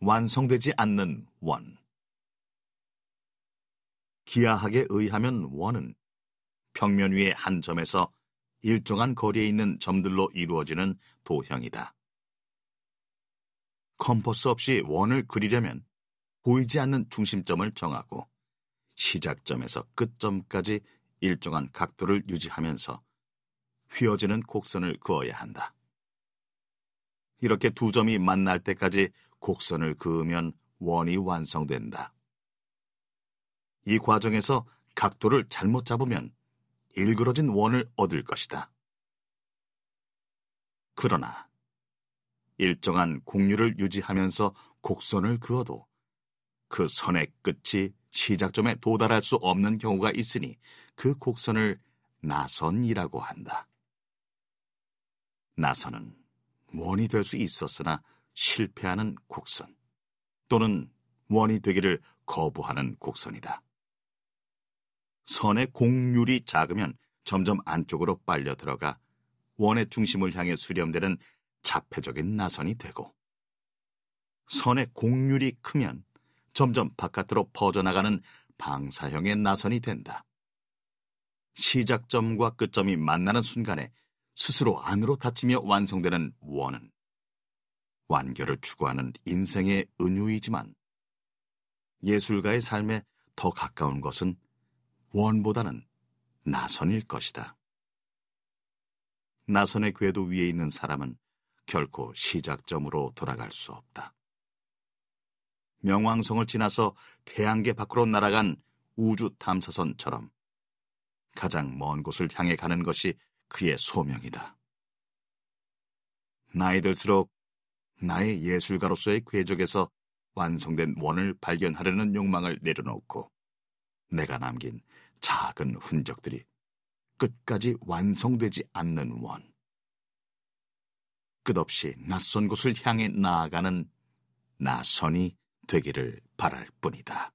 완성되지 않는 원. 기하학에 의하면 원은 평면 위의 한 점에서 일정한 거리에 있는 점들로 이루어지는 도형이다. 컴퍼스 없이 원을 그리려면 보이지 않는 중심점을 정하고 시작점에서 끝점까지 일정한 각도를 유지하면서 휘어지는 곡선을 그어야 한다. 이렇게 두 점이 만날 때까지 곡선을 그으면 원이 완성된다. 이 과정에서 각도를 잘못 잡으면 일그러진 원을 얻을 것이다. 그러나 일정한 곡률을 유지하면서 곡선을 그어도 그 선의 끝이 시작점에 도달할 수 없는 경우가 있으니 그 곡선을 나선이라고 한다. 나선은 원이 될 수 있었으나 실패하는 곡선 또는 원이 되기를 거부하는 곡선이다. 선의 곡률이 작으면 점점 안쪽으로 빨려 들어가 원의 중심을 향해 수렴되는 자폐적인 나선이 되고 선의 곡률이 크면 점점 바깥으로 퍼져나가는 방사형의 나선이 된다. 시작점과 끝점이 만나는 순간에 스스로 안으로 닫히며 완성되는 원은 완결을 추구하는 인생의 은유이지만 예술가의 삶에 더 가까운 것은 원보다는 나선일 것이다. 나선의 궤도 위에 있는 사람은 결코 시작점으로 돌아갈 수 없다. 명왕성을 지나서 태양계 밖으로 날아간 우주 탐사선처럼 가장 먼 곳을 향해 가는 것이 그의 소명이다. 나이 들수록 나의 예술가로서의 궤적에서 완성된 원을 발견하려는 욕망을 내려놓고 내가 남긴 작은 흔적들이 끝까지 완성되지 않는 원. 끝없이 낯선 곳을 향해 나아가는 나선이 되기를 바랄 뿐이다.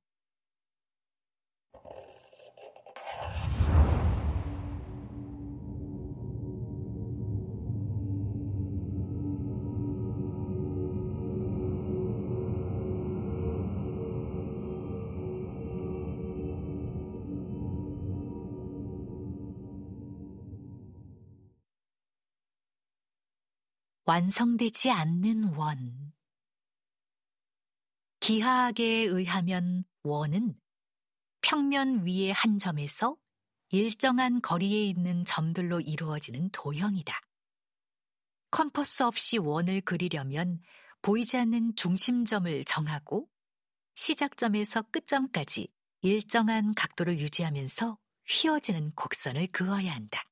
완성되지 않는 원. 기하학에 의하면 원은 평면 위의 한 점에서 일정한 거리에 있는 점들로 이루어지는 도형이다. 컴퍼스 없이 원을 그리려면 보이지 않는 중심점을 정하고 시작점에서 끝점까지 일정한 각도를 유지하면서 휘어지는 곡선을 그어야 한다.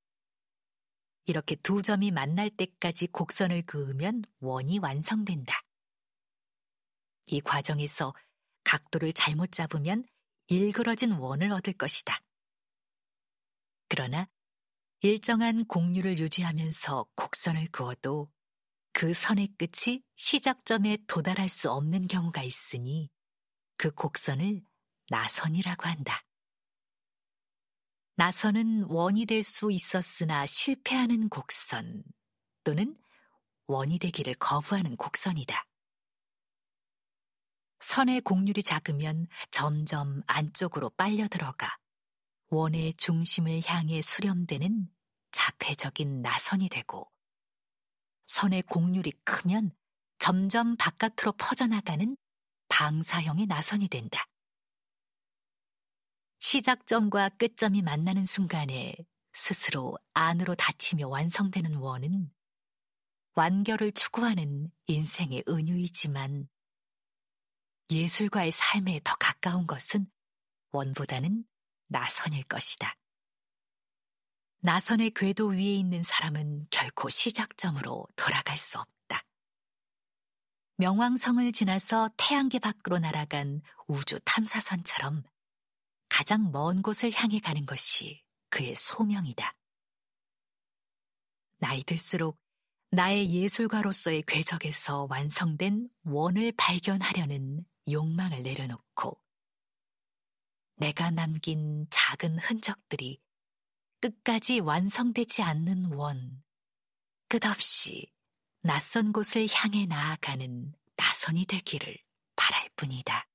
이렇게 두 점이 만날 때까지 곡선을 그으면 원이 완성된다. 이 과정에서 각도를 잘못 잡으면 일그러진 원을 얻을 것이다. 그러나 일정한 곡률을 유지하면서 곡선을 그어도 그 선의 끝이 시작점에 도달할 수 없는 경우가 있으니 그 곡선을 나선이라고 한다. 나선은 원이 될 수 있었으나 실패하는 곡선 또는 원이 되기를 거부하는 곡선이다. 선의 곡률이 작으면 점점 안쪽으로 빨려 들어가 원의 중심을 향해 수렴되는 자폐적인 나선이 되고 선의 곡률이 크면 점점 바깥으로 퍼져나가는 방사형의 나선이 된다. 시작점과 끝점이 만나는 순간에 스스로 안으로 닫히며 완성되는 원은 완결을 추구하는 인생의 은유이지만 예술가의 삶에 더 가까운 것은 원보다는 나선일 것이다. 나선의 궤도 위에 있는 사람은 결코 시작점으로 돌아갈 수 없다. 명왕성을 지나서 태양계 밖으로 날아간 우주 탐사선처럼 가장 먼 곳을 향해 가는 것이 그의 소명이다. 나이 들수록 나의 예술가로서의 궤적에서 완성된 원을 발견하려는 욕망을 내려놓고 내가 남긴 작은 흔적들이 끝까지 완성되지 않는 원, 끝없이 낯선 곳을 향해 나아가는 나선이 되기를 뿐이다.